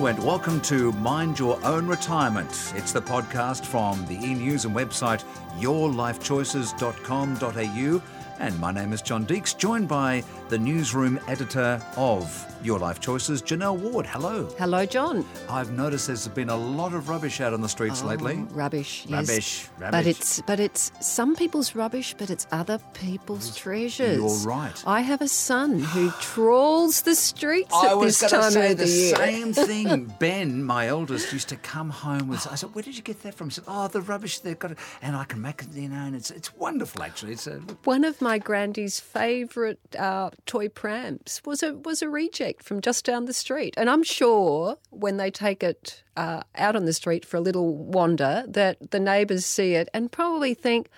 And welcome to Mind Your Own Retirement. It's the podcast from the e news and website yourlifechoices.com.au. And my name is John Deeks, joined by the newsroom editor of Your Life Choices, Janelle Ward. Hello. Hello, John. I've noticed there's been a lot of rubbish out on the streets Oh, lately. Rubbish. yes. Rubbish, rubbish. But it's but it's some people's rubbish, but it's other people's treasures. You're right. I have a son who trawls the streets I at this time say of the the year. same thing. Ben, my eldest, used to come home with. I said, "Where did you get that from?" He said, "Oh, the rubbish they've got, it, and I can make it, you know." And it's it's wonderful, actually. It's a One of my grandy's favourite uh, toy prams was a was a reject from just down the street, and I'm sure when they take it uh, out on the street for a little wander, that the neighbours see it and probably think.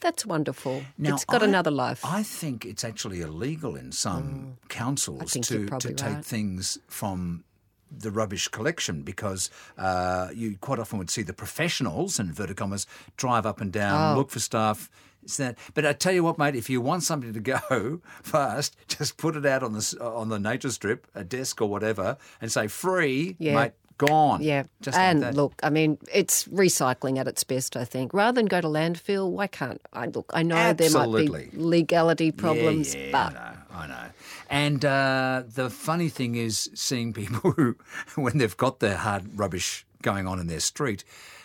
That's wonderful. Now, it's got I- another life. I think it's actually illegal in some councils to, to take right. things from the rubbish collection because uh, you quite often would see the professionals, in inverted commas, drive up and down, Oh. look for stuff. It's that. But I tell you what, mate, if you want something to go fast, just put it out on the on the nature strip, a desk or whatever, and say free, Yeah. mate, gone. Yeah, just like and that. look, I mean, it's recycling at its best. I think rather than go to landfill, why can't I? Look, I know there might be legality problems, yeah, yeah, but I know, I know. And uh, the funny thing is seeing people who, when they've got their hard rubbish going on in their street,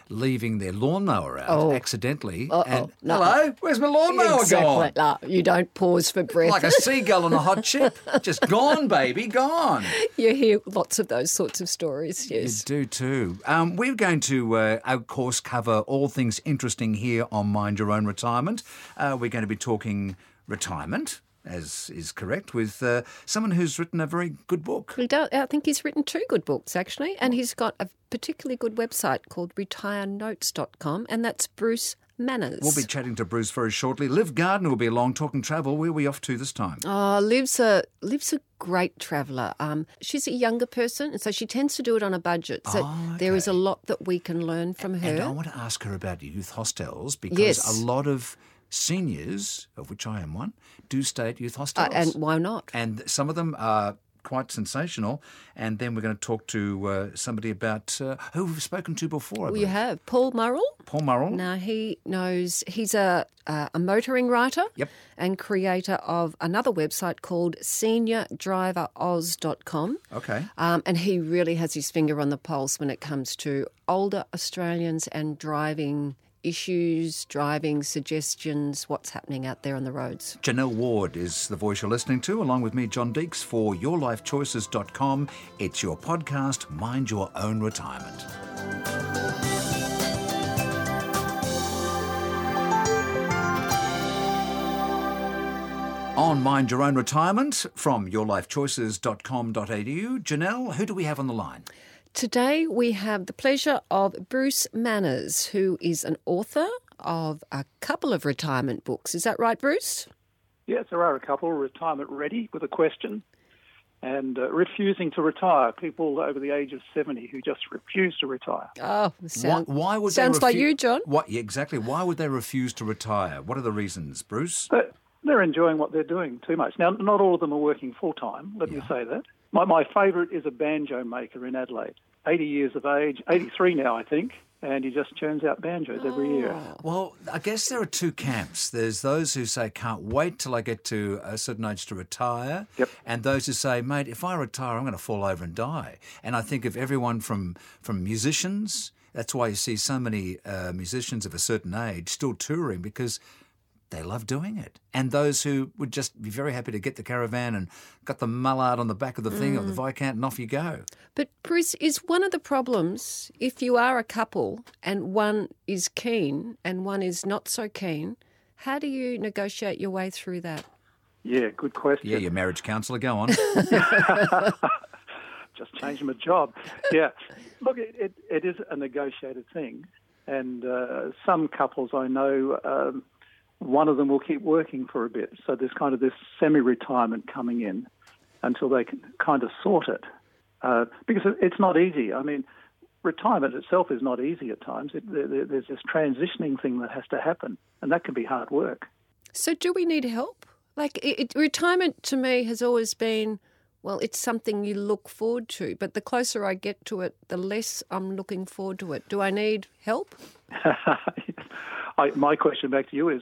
leaving their lawnmower out Oh. accidentally. Uh-oh, and no. hello, where's my lawnmower exactly, gone? no, you don't pause for breath. Like a seagull on a hot chip, just gone, baby, gone. you hear lots of those sorts of stories. You Yes. do too. Um, we're going to, uh, of course, cover all things interesting here on Mind Your Own Retirement. Uh, we're going to be talking retirement, as is correct, with uh, someone who's written a very good book. Does, I think he's written two good books actually, and he's got a particularly good website called retirenotes.com, and that's Bruce Manners. We'll be chatting to Bruce very shortly. Liv Gardner will be along talking travel. Where are we off to this time? Oh, Liv's a Liv's a great traveller. Um, she's a younger person, and so she tends to do it on a budget. So Oh, there is a lot that we can learn from her. And I want to ask her about youth hostels because Yes. a lot of seniors, of which I am one, do stay at youth Uh, hostels. and why not? and some of them are quite sensational. And then we're going to talk to uh, somebody about uh, who we've spoken to before. You have Paul Murrell. Paul Murrell. Now he knows he's a uh, a motoring writer Yep. and creator of another website called SeniorDriverOz.com. Okay. Um, and he really has his finger on the pulse when it comes to older Australians and driving issues, driving suggestions, what's happening out there on the roads. Janelle Ward is the voice you're listening to, along with me, John Deeks, for yourlifechoices.com. It's your podcast, Mind Your Own Retirement. On Mind Your Own Retirement from yourlifechoices.com.au. Janelle, who do we have on the line? Today we have the pleasure of Bruce Manners, who is an author of a couple of retirement books. Is that right, Bruce? Yes, there are a couple retirement ready with a question and uh, refusing to retire. People over the age of 70 who just refuse to retire. Oh, sound, why, why would sounds they like refu- you, John. What exactly? Why would they refuse to retire? What are the reasons, Bruce? But they're enjoying what they're doing too much. Now, not all of them are working full time, let me say that. My, my favourite is a banjo maker in Adelaide. 80 years of age, 83 now, I think, and he just churns out banjos every year. Well, I guess there are two camps. There's those who say, can't wait till I get to a certain age to retire. Yep. And those who say, mate, if I retire, I'm going to fall over and die. And I think of everyone from, from musicians, that's why you see so many uh, musicians of a certain age still touring because they love doing it. And those who would just be very happy to get the caravan and got the Millard on the back of the thing or the Viscount and off you go. But Bruce, is one of the problems if you are a couple and one is keen and one is not so keen, how do you negotiate your way through that? Yeah, good question. Yeah, your marriage counsellor, go on. just changed my job. Yeah, look, it, it, it is a negotiated thing, and uh, some couples I know, um, one of them will keep working for a bit, so there's kind of this semi-retirement coming in until they can kind of sort it, uh, because it's not easy. I mean. Retirement itself is not easy at times. It, there, there- there's this transitioning thing that has to happen, and that can be hard work. So, do we need help? Like, it, retirement to me has always been well, it's something you look forward to. But the closer I get to it, the less I'm looking forward to it. Do I need help? I, my question back to you is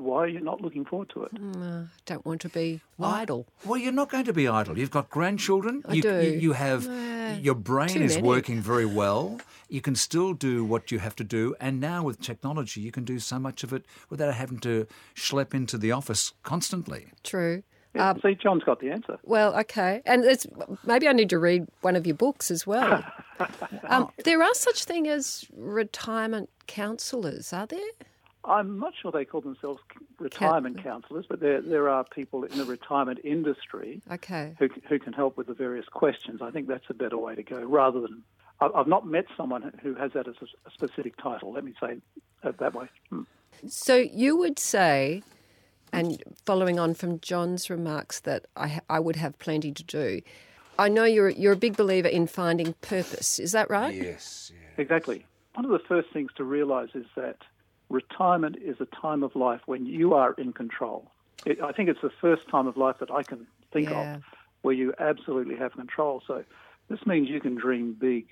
why are you not looking forward to it? Mm, I don't want to be idle. Well, you're not going to be idle. You've got grandchildren. I you, do. You, you have Uh, your brain is many. working very well. You can still do what you have to do, and now with technology, you can do so much of it without having to schlep into the office constantly. True. Yeah, Um, see, John's got the answer. Well, okay, and it's maybe I need to read one of your books as well. um, there are such thing as retirement counsellors, are there? I'm not sure they call themselves retirement counsellors, but there there are people in the retirement industry Okay. who who can help with the various questions. I think that's a better way to go, rather than. I- I've not met someone who has that as a a specific title. Let me say it that way. Hmm. So you would say, and following on from John's remarks, that I, I would have plenty to do. I know you're you're a big believer in finding purpose. Is that right? Yes. Exactly. One of the first things to realise is that retirement is a time of life when you are in control. It, I think it's the first time of life that I can think Yeah. of where you absolutely have control. So this means you can dream big.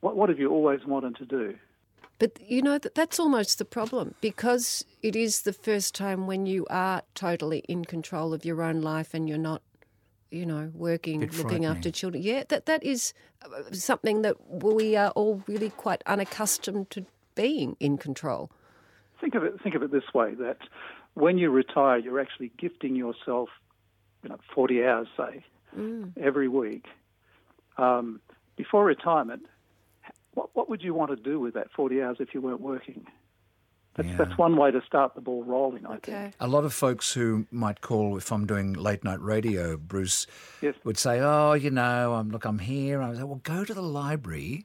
What, what have you always wanted to do? But you know that that's almost the problem because it is the first time when you are totally in control of your own life and you're not, you know, working, looking after children. Yeah, that that is uh, something that we are all really quite unaccustomed to being in control. Think of it. Think of it this way: that when you retire, you're actually gifting yourself, you know, 40 hours, say, every week. Um, before retirement, what what would you want to do with that 40 hours if you weren't working? That's, Yeah. that's one way to start the ball rolling. I Okay. think. A lot of folks who might call if I'm doing late night radio, Bruce, Yes. would say, "Oh, you know, I'm look, I'm here." I was like, "Well, go to the library."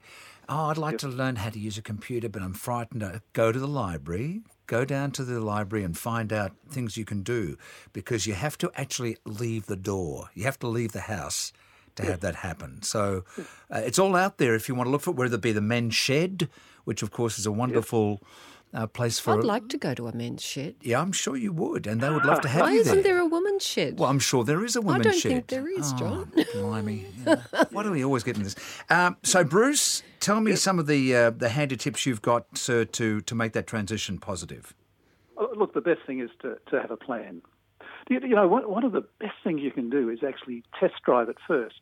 Oh, I'd like to learn how to use a computer, but I'm frightened. Uh, Go to the library. Go down to the library and find out things you can do because you have to actually leave the door. You have to leave the house to have that happen. So uh, it's all out there if you want to look for it, whether it be the men's shed, which of course is a wonderful uh, place for. I'd like to go to a men's shed. yeah, I'm sure you would, and they would love to have Why you isn't there. there a woman's shed? Well, I'm sure there is a women's don't shed. think there is, John. Oh, blimey. Yeah. Why do we always get in this? Um, so, Bruce, tell me some of the uh, the handy tips you've got, sir, to, to make that transition positive. Oh, Look, the best thing is to, to have a plan. You, you know, one, one of the best things you can do is actually test drive it first.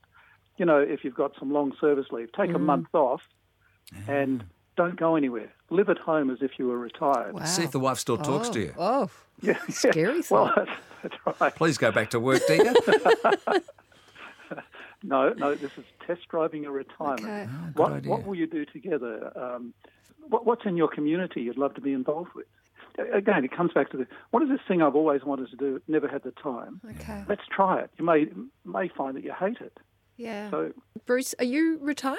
You know, if you've got some long service leave, take a month off and don't go anywhere. Live at home as if you were retired. Wow. See if the wife still talks oh, to you. Oh, Yeah, scary Well, thought. that's, that's right. Please go back to work, dear. No, no, this is test driving a retirement. Okay. Oh, what, idea. what will you do together? Um, what, what's in your community you'd love to be involved with? Again, it comes back to the what is this thing I've always wanted to do, never had the time. okay. Let's try it. You may may find that you hate it. Yeah. So Bruce, are you retired?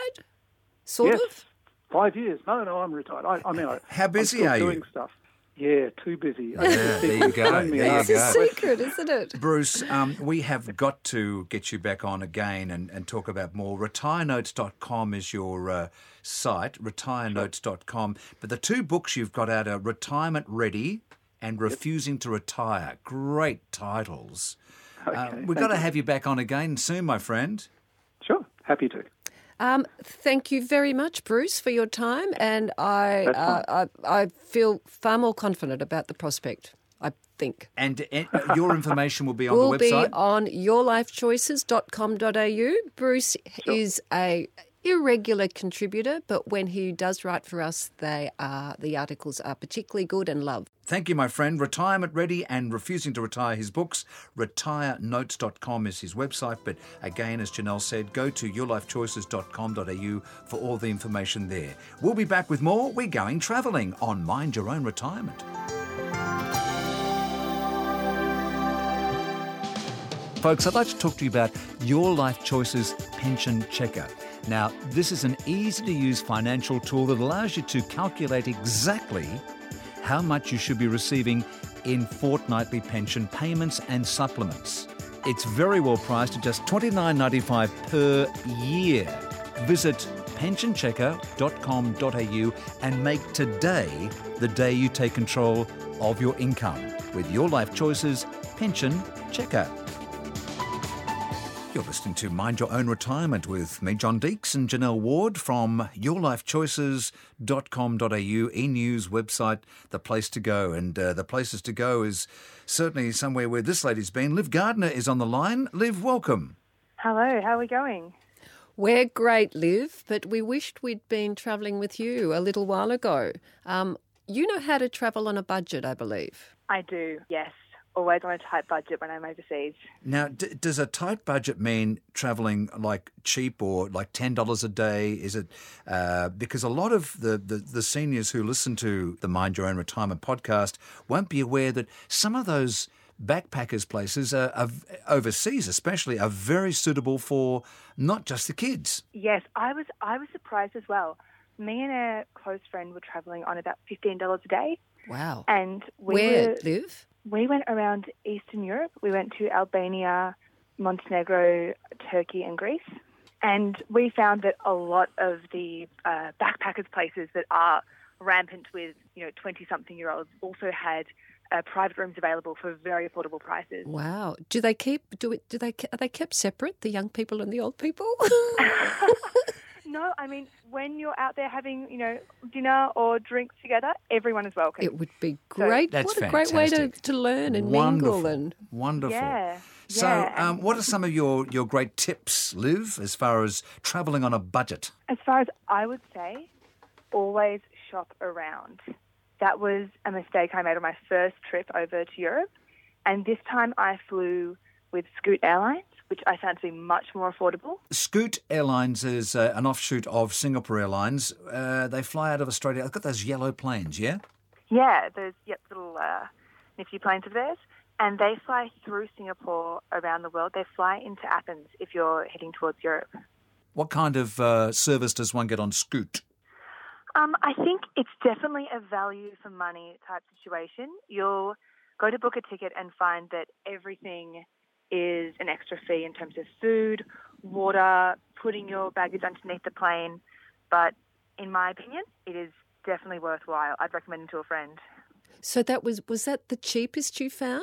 Sort yes, of? Five years. No, no, I'm retired. I, I mean, I, How I'm busy still are you? Doing stuff. Yeah, too busy. Yeah, there you go. Phone me There you up. It's a secret, isn't it? Bruce, um, we have got to get you back on again and, and talk about more. RetireNotes.com is your uh, site, retirenotes.com. But the two books you've got out are Retirement Ready and Refusing to Retire. Great titles. uh, Okay, we've thank got to you. have you back on again soon, my friend. Sure, happy to. Um, thank you very much, Bruce, for your time, and I, uh, I, I feel far more confident about the prospect. I think And uh, your information will be on will the website. Will be website. on yourlifechoices.com.au. Bruce is a irregular contributor, but when he does write for us, they are the articles are particularly good and loved. Thank you, my friend. Retirement Ready and Refusing to Retire, his books. RetireNotes.com is his website. But again, as Janelle said, go to yourlifechoices.com.au for all the information there. We'll be back with more. We're going travelling on Mind Your Own Retirement. Folks, I'd like to talk to you about Your Life Choices Pension Checker. Now, this is an easy to use financial tool that allows you to calculate exactly how much you should be receiving in fortnightly pension payments and supplements. It's very well priced at just $29.95 per year. Visit pensionchecker.com.au and make today the day you take control of your income with your life choices pension checker. You're listening to Mind Your Own Retirement with me, John Deeks, and Janelle Ward from yourlifechoices.com.au, e-news website, the place to go. And uh, the places to go is certainly somewhere where this lady's been. Liv Gardner is on the line. Liv, welcome. Hello, how are we going? We're great, Liv, but we wished we'd been travelling with you a little while ago. Um, you know how to travel on a budget, I believe. I do, yes. Always on a tight budget when I'm overseas. Now, d- does a tight budget mean travelling like cheap or like ten dollars a day? Is it uh, because a lot of the, the, the seniors who listen to the Mind Your Own Retirement podcast won't be aware that some of those backpackers places are, are overseas, especially, are very suitable for not just the kids. Yes, I was I was surprised as well. Me and a close friend were travelling on about fifteen dollars a day, Wow. and we Where, were, Liv? We went around Eastern Europe. We went to Albania, Montenegro, Turkey, and Greece. And we found that a lot of the uh, backpackers places that are rampant with you know twenty something year olds also had uh, private rooms available for very affordable prices. Wow. Do they keep? Do it? Do they? Are they kept separate? The young people and the old people? No, I mean when you're out there having you know dinner or drinks together, everyone is welcome. it would be great. That's what a great way to, to learn and Wonderful. mingle and Wonderful. Yeah. So, yeah. um, what are some of your, your great tips, Liv, as far as travelling on a budget? As far as I would say, always shop around. That was a mistake I made on my first trip over to Europe, and this time I flew with Scoot Airlines, which I found to be much more affordable. Scoot Airlines is uh, an offshoot of Singapore Airlines. Uh, they fly out of Australia. They've got those yellow planes, yeah? Yeah, those yep little uh, nifty planes of theirs, and they fly through Singapore around the world. They fly into Athens if you're heading towards Europe. What kind of uh, service does one get on Scoot? Um, I think it's definitely a value for money type situation. You'll go to book a ticket and find that everything is an extra fee in terms of food, water, putting your baggage underneath the plane. But in my opinion, it is definitely worthwhile. I'd recommend it to a friend. So that was was that the cheapest you found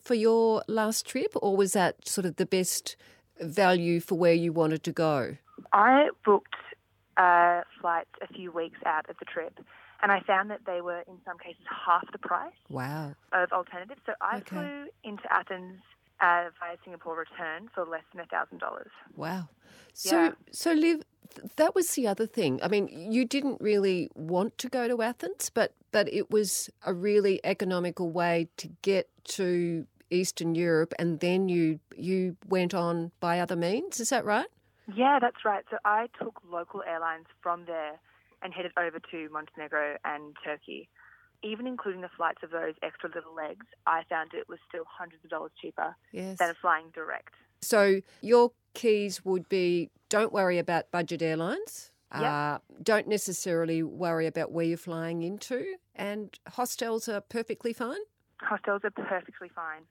for your last trip, or was that sort of the best value for where you wanted to go? I booked uh, flights a few weeks out of the trip, and I found that they were in some cases half the price Wow. of alternatives. So I Okay. flew into Athens uh, via Singapore return for less than a thousand dollars. Wow. So Yeah. so Liv, that was the other thing. I mean, you didn't really want to go to Athens, but but it was a really economical way to get to Eastern Europe, and then you you went on by other means. Is that right? Yeah, that's right. So I took local airlines from there and headed over to Montenegro and Turkey. Even including the flights of those extra little legs, I found it was still hundreds of dollars cheaper Yes. than flying direct. So your keys would be: don't worry about budget airlines. Yep. Uh, don't necessarily worry about where you're flying into, and hostels are perfectly fine. Hostels are perfectly fine.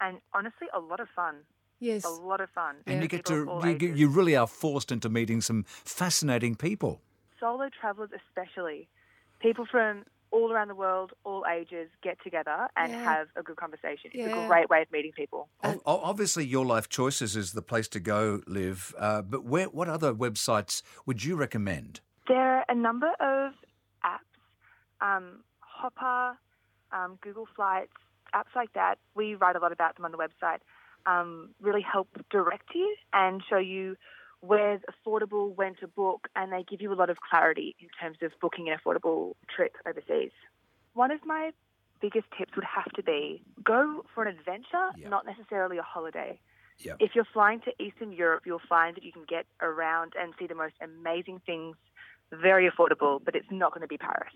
And honestly, a lot of fun. Yes. A lot of fun. And you get People to you, you really are forced into meeting some fascinating people. solo travelers especially people from all around the world all ages get together and Yeah. have a good conversation it's Yeah. a great way of meeting people Ob- o- Obviously, Your Life Choices is the place to go, Liv. Uh, but where, what other websites would you recommend? there are a number of apps um, hopper um, google flights apps like that we write a lot about them on the website um, really help direct you and show you where's affordable when to book and they give you a lot of clarity in terms of booking an affordable trip overseas one of my biggest tips would have to be go for an adventure, Yeah. not necessarily a holiday. Yeah. If you're flying to Eastern Europe, you'll find that you can get around and see the most amazing things, very affordable, but it's not going to be Paris.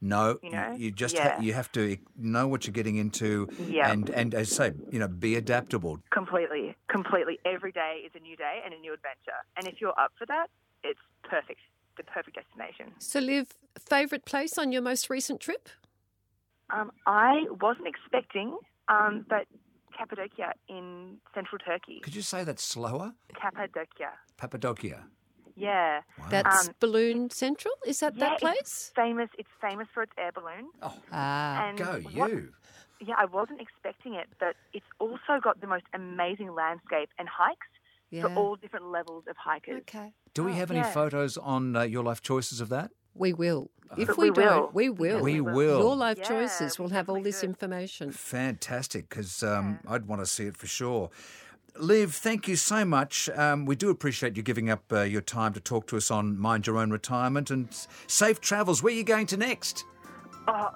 No, You know? you just Yeah. ha- you have to know what you're getting into, Yeah. and and as I say, you know, be adaptable. Completely, completely. Every day is a new day and a new adventure. And if you're up for that, it's perfect, the perfect destination. So, Liv, favourite place on your most recent trip? Um, I wasn't expecting, um, but Cappadocia in central Turkey. Could you say that slower? Cappadocia. Papadokia. Yeah. That's Um, Balloon Central. Is that Yeah, that It's place? famous. It's famous for its air balloon. Oh, Ah, And go what- you! yeah, I wasn't expecting it, but it's also got the most amazing landscape and hikes Yeah. for all different levels of hikers. Okay. Do we Oh, have any yeah. photos on uh, your life choices of that? We will. If we, we don't, will. we will. We will. will. Your life Yeah, choices will have all this should. information. Fantastic, because um, I'd want to see it for sure. Liv, thank you so much. Um, we do appreciate you giving up uh, your time to talk to us on Mind Your Own Retirement and safe travels. Where are you going to next? Oh,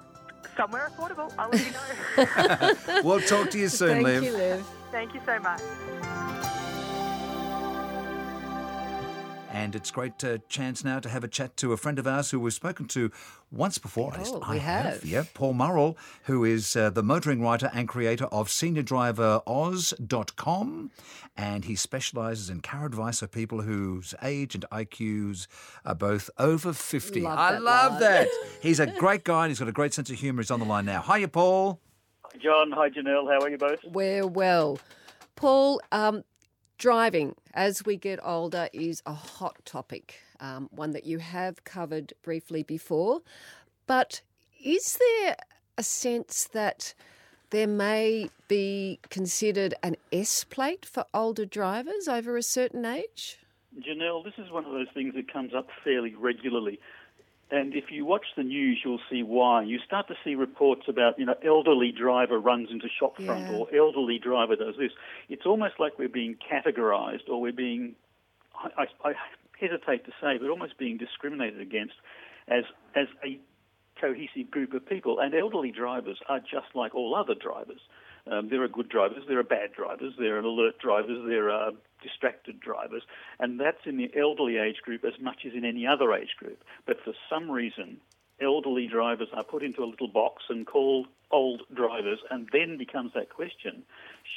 somewhere affordable. I'll let you know. We'll talk to you soon, Thank Liv. you, Liv. Thank you so much. And it's great uh, chance now to have a chat to a friend of ours who we've spoken to once before. At least Oh, I we have. Yeah, Paul Murrell, who is uh, the motoring writer and creator of SeniorDriverOz.com. And he specialises in car advice for people whose age and IQs are both over 50. Love I that love line. that. He's a great guy and he's got a great sense of humour. He's on the line now. Hiya, Paul. Hi, John, hi Janelle, how are you both? We're well. Paul, um, driving as we get older is a hot topic, um, one that you have covered briefly before. But is there a sense that there may be considered an S plate for older drivers over a certain age? Janelle, this is one of those things that comes up fairly regularly. And if you watch the news, you'll see why. You start to see reports about, you know, elderly driver runs into shop front Yeah. or elderly driver does this. It's almost like we're being categorized or we're being, I, I, I hesitate to say, but almost being discriminated against as, as a cohesive group of people. And elderly drivers are just like all other drivers. Um, there are good drivers, there are bad drivers, there are alert drivers, there are distracted drivers, and that's in the elderly age group as much as in any other age group. But for some reason, elderly drivers are put into a little box and called old drivers, and then becomes that question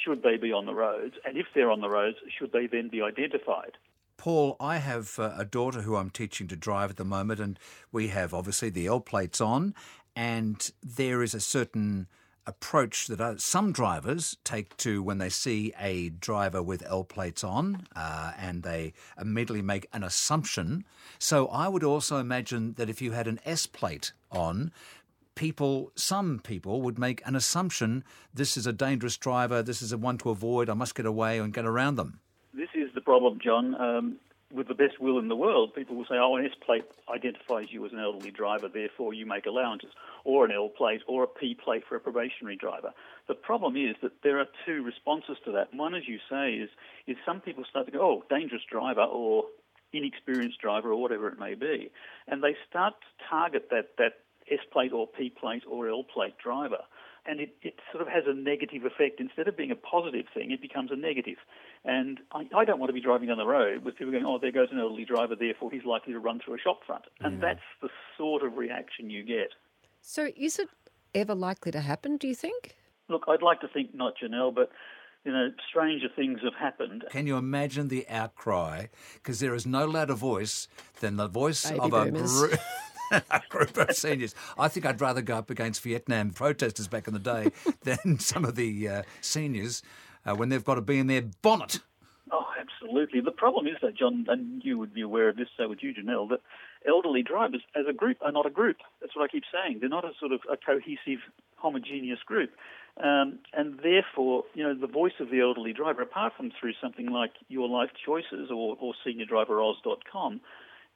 should they be on the roads? And if they're on the roads, should they then be identified? Paul, I have uh, a daughter who I'm teaching to drive at the moment, and we have obviously the L plates on, and there is a certain approach that uh, some drivers take to when they see a driver with L plates on, uh, and they immediately make an assumption. So I would also imagine that if you had an S plate on, people, some people would make an assumption this is a dangerous driver, this is a one to avoid, I must get away and get around them. This is the problem, John. Um, with the best will in the world, people will say, oh, an S plate identifies you as an elderly driver, therefore you make allowances, or an L plate, or a P plate for a probationary driver. The problem is that there are two responses to that. One, as you say, is, is some people start to go, oh, dangerous driver, or inexperienced driver, or whatever it may be. And they start to target that, that S plate or P plate or L plate driver and it, it sort of has a negative effect. Instead of being a positive thing, it becomes a negative. And I, I don't want to be driving down the road with people going, oh, there goes an elderly driver, therefore he's likely to run through a shop front. And that's the sort of reaction you get. So, is it ever likely to happen, do you think? Look, I'd like to think not, Janelle, but you know, stranger things have happened. Can you imagine the outcry? Because there is no louder voice than the voice Baby of a boomers. a group of seniors. I think I'd rather go up against Vietnam protesters back in the day than some of the uh, seniors uh, when they've got to be in their bonnet. Oh, absolutely. The problem is that, John, and you would be aware of this, so would you, Janelle, that elderly drivers as a group are not a group. That's what I keep saying. They're not a sort of a cohesive, homogeneous group. Um, and therefore, you know, the voice of the elderly driver, apart from through something like Your Life Choices or, or SeniorDriverOz.com,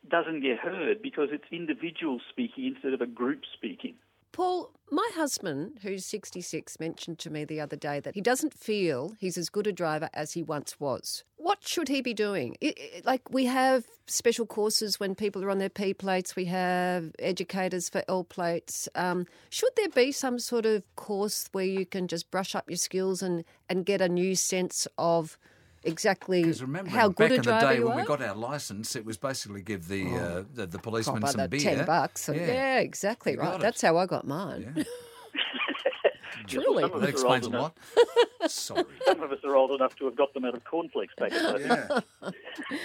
doesn't get heard because it's individuals speaking instead of a group speaking. Paul, my husband, who's 66, mentioned to me the other day that he doesn't feel he's as good a driver as he once was. What should he be doing? I- I- like, we have special courses when people are on their P plates, we have educators for L plates. Um, should there be some sort of course where you can just brush up your skills and, and get a new sense of exactly Because remember, how back good a in the day you when we got our license, it was basically give the uh, the, the policeman some beer. ten bucks. And, yeah. exactly You right. That's how I got mine. Yeah. Truly. Some of That us are old explains a enough- lot. Sorry. Some of us are old enough to have got them out of cornflakes packets. I think. Yeah.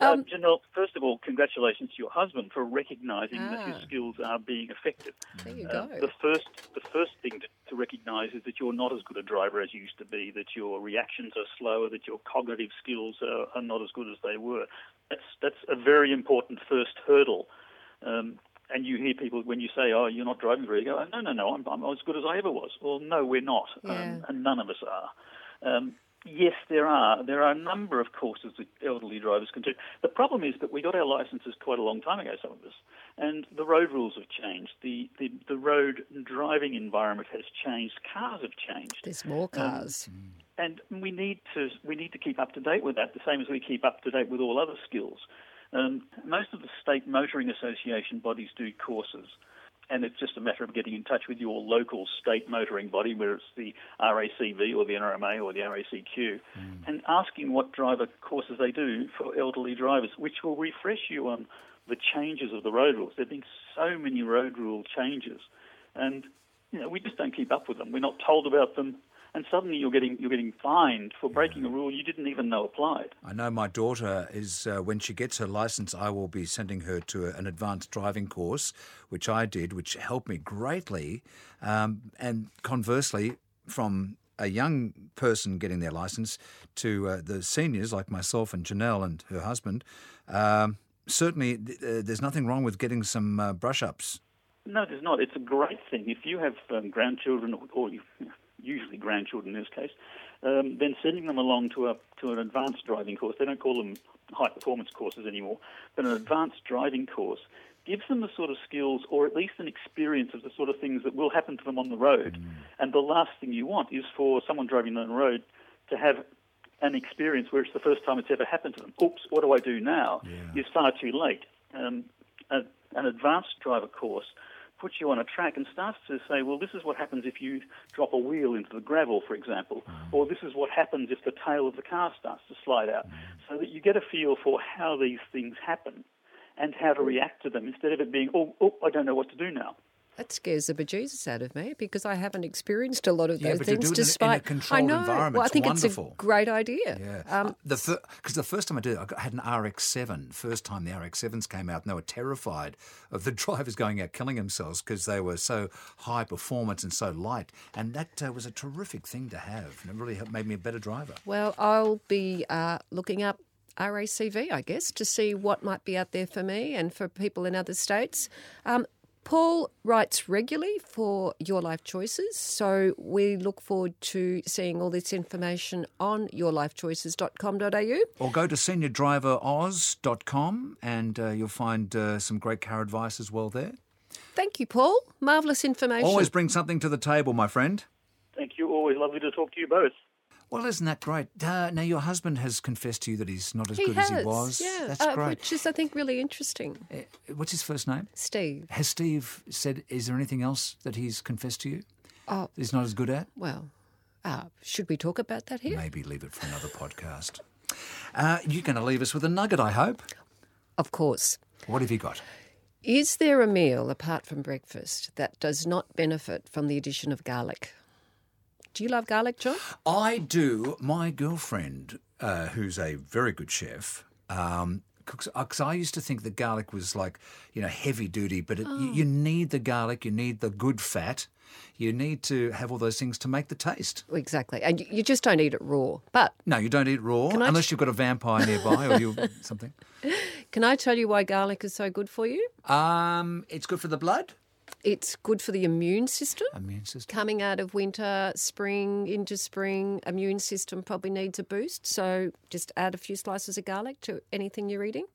Uh, Um, Janelle, first of all, congratulations to your husband for recognising that his Ah. skills are being effective. There you Uh, go. the first, the first thing to, to recognise is that you're not as good a driver as you used to be. That your reactions are slower. That your cognitive skills are, are not as good as they were. That's that's a very important first hurdle. Um, and you hear people when you say, "Oh, you're not driving very," go, "No, no, no, I'm, I'm as good as I ever was." Well, no, we're not, Yeah. um, and none of us are. Um, Yes, there are. There are a number of courses that elderly drivers can do. The problem is that we got our licenses quite a long time ago, some of us, and the road rules have changed. The, the, the road driving environment has changed. Cars have changed. There's more cars. and we need to we need to keep up to date with that, the same as we keep up to date with all other skills. Um, most of the state motoring association bodies do courses, and it's just a matter of getting in touch with your local state motoring body, whether it's the RACV or the NRMA or the RACQ, and asking what driver courses they do for elderly drivers, which will refresh you on the changes of the road rules. There have been so many road rule changes, and you know we just don't keep up with them. We're not told about them and suddenly you're getting you're getting fined for breaking a rule you didn't even know applied. I know my daughter is uh, when she gets her license, I will be sending her to an advanced driving course, which I did, which helped me greatly. Um, and conversely, from a young person getting their license to uh, the seniors like myself and Janelle and her husband, um, certainly th- uh, there's nothing wrong with getting some uh, brush ups. No, there's not. It's a great thing if you have um, grandchildren or, or you, usually grandchildren in this case, um, then sending them along to a to an advanced driving course. They don't call them high performance courses anymore, but an advanced driving course gives them the sort of skills or at least an experience of the sort of things that will happen to them on the road. And the last thing you want is for someone driving on the road to have an experience where it's the first time it's ever happened to them. Oops, what do I do now? Yeah. Far too late. Um, a, an advanced driver course puts you on a track and starts to say, well, this is what happens if you drop a wheel into the gravel, for example, mm. or this is what happens if the tail of the car starts to slide out, mm. so that you get a feel for how these things happen and how to mm. react to them instead of it being, oh, oh I don't know what to do now. That scares the bejesus out of me because I haven't experienced a lot of Yeah, those things. do it in a- in a despite controlled I know, well, I it's think wonderful. it's a great idea. Yeah. Um, the because the first time I did it, I got- had an RX-7. First time the RX-7s came out, and they were terrified of the drivers going out killing themselves because they were so high performance and so light. And that uh, was a terrific thing to have, and it really helped, made me a better driver. well, I'll be uh, looking up RACV, I guess, to see what might be out there for me and for people in other states. Um, Paul writes regularly for Your Life Choices, so we look forward to seeing all this information on yourlifechoices.com.au. Or go to seniordriveroz.com and uh, you'll find uh, some great car advice as well there. Thank you, Paul. Marvellous information. Always bring something to the table, my friend. Thank you. Always lovely to talk to you both. Well, isn't that great? Uh, now, your husband has confessed to you that he's not as he good has, as he was. yeah, That's uh, great. which is, I think, really interesting. Uh, What's his first name? Steve. Has Steve said, is there anything else that he's confessed to you Oh, that he's not as good at? well, uh, should we talk about that here? Maybe leave it for another podcast. Uh, you're going to leave us with a nugget, I hope. Of course. What have you got? Is there a meal apart from breakfast that does not benefit from the addition of garlic? Do you love garlic, John? I do. My girlfriend, uh, who's a very good chef, um, cooks. Because I used to think that garlic was like, you know, heavy duty, but it, you, you need the garlic, you need the good fat, you need to have all those things to make the taste. Exactly. And you, you just don't eat it raw. But No, you don't eat raw unless ch- you've got a vampire nearby or you something. can I tell you why garlic is so good for you? Um, it's good for the blood, It's good for the immune system. immune system. Coming out of winter, spring, into spring, immune system probably needs a boost. So just add a few slices of garlic to anything you're eating.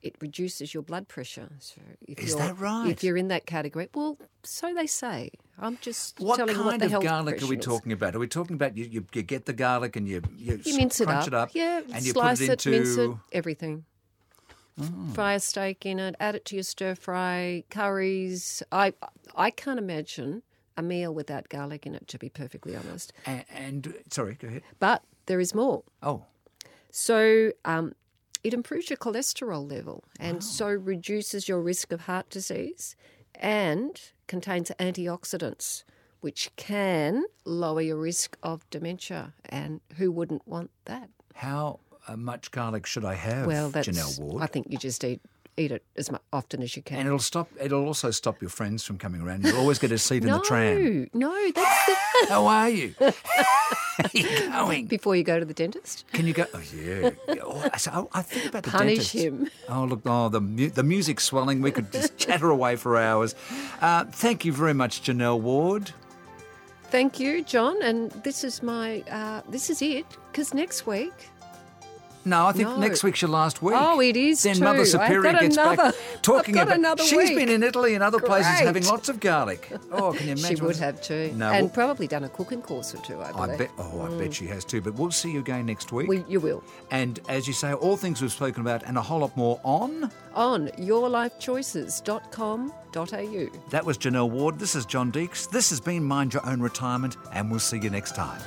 It reduces your blood pressure. So if Is you're, that right? If you're in that category, well, so they say. I'm just What telling you kind what the of garlic are we talking about? Are we talking about you, you, you get the garlic and you you, You mince it up. it up, Yeah, and you slice put it into mince it, everything. Mm. Fry a steak in it, add it to your stir fry, curries. I I can't imagine a meal without garlic in it, to be perfectly honest. and, and sorry, go ahead. But there is more. Oh, So um, it improves your cholesterol level and so reduces your risk of heart disease and contains antioxidants, which can lower your risk of dementia. And who wouldn't want that? how much garlic should I have, Well, that's. Janelle Ward? I think you just eat eat it as often as you can. and it'll stop. It'll also stop your friends from coming around. You'll always get a seat in the tram. no, that's the, How are you? How are you going? before you go to the dentist. Can you go? Oh yeah. Oh, I, so I think about the Punish dentist. him. Oh look! Oh, the mu- the music's swelling. We could just chatter away for hours. Uh, thank you very much, Janelle Ward. Thank you, John. And this is my, uh, this is it. Because next week, No, I think No. next week's your last week. Oh, it is Then too. Mother I've Superior got gets another- back talking I've got about. another she's week. been in Italy and other places having lots of garlic. Oh, can you imagine? she would have too. No, and well- probably done a cooking course or two, I I believe. bet. Oh, I bet mm. she has too. But we'll see you again next week. We, you will. and as you say, all things we've spoken about and a whole lot more on. On yourlifechoices.com.au. That was Janelle Ward. This is John Deeks. This has been Mind Your Own Retirement, and we'll see you next time.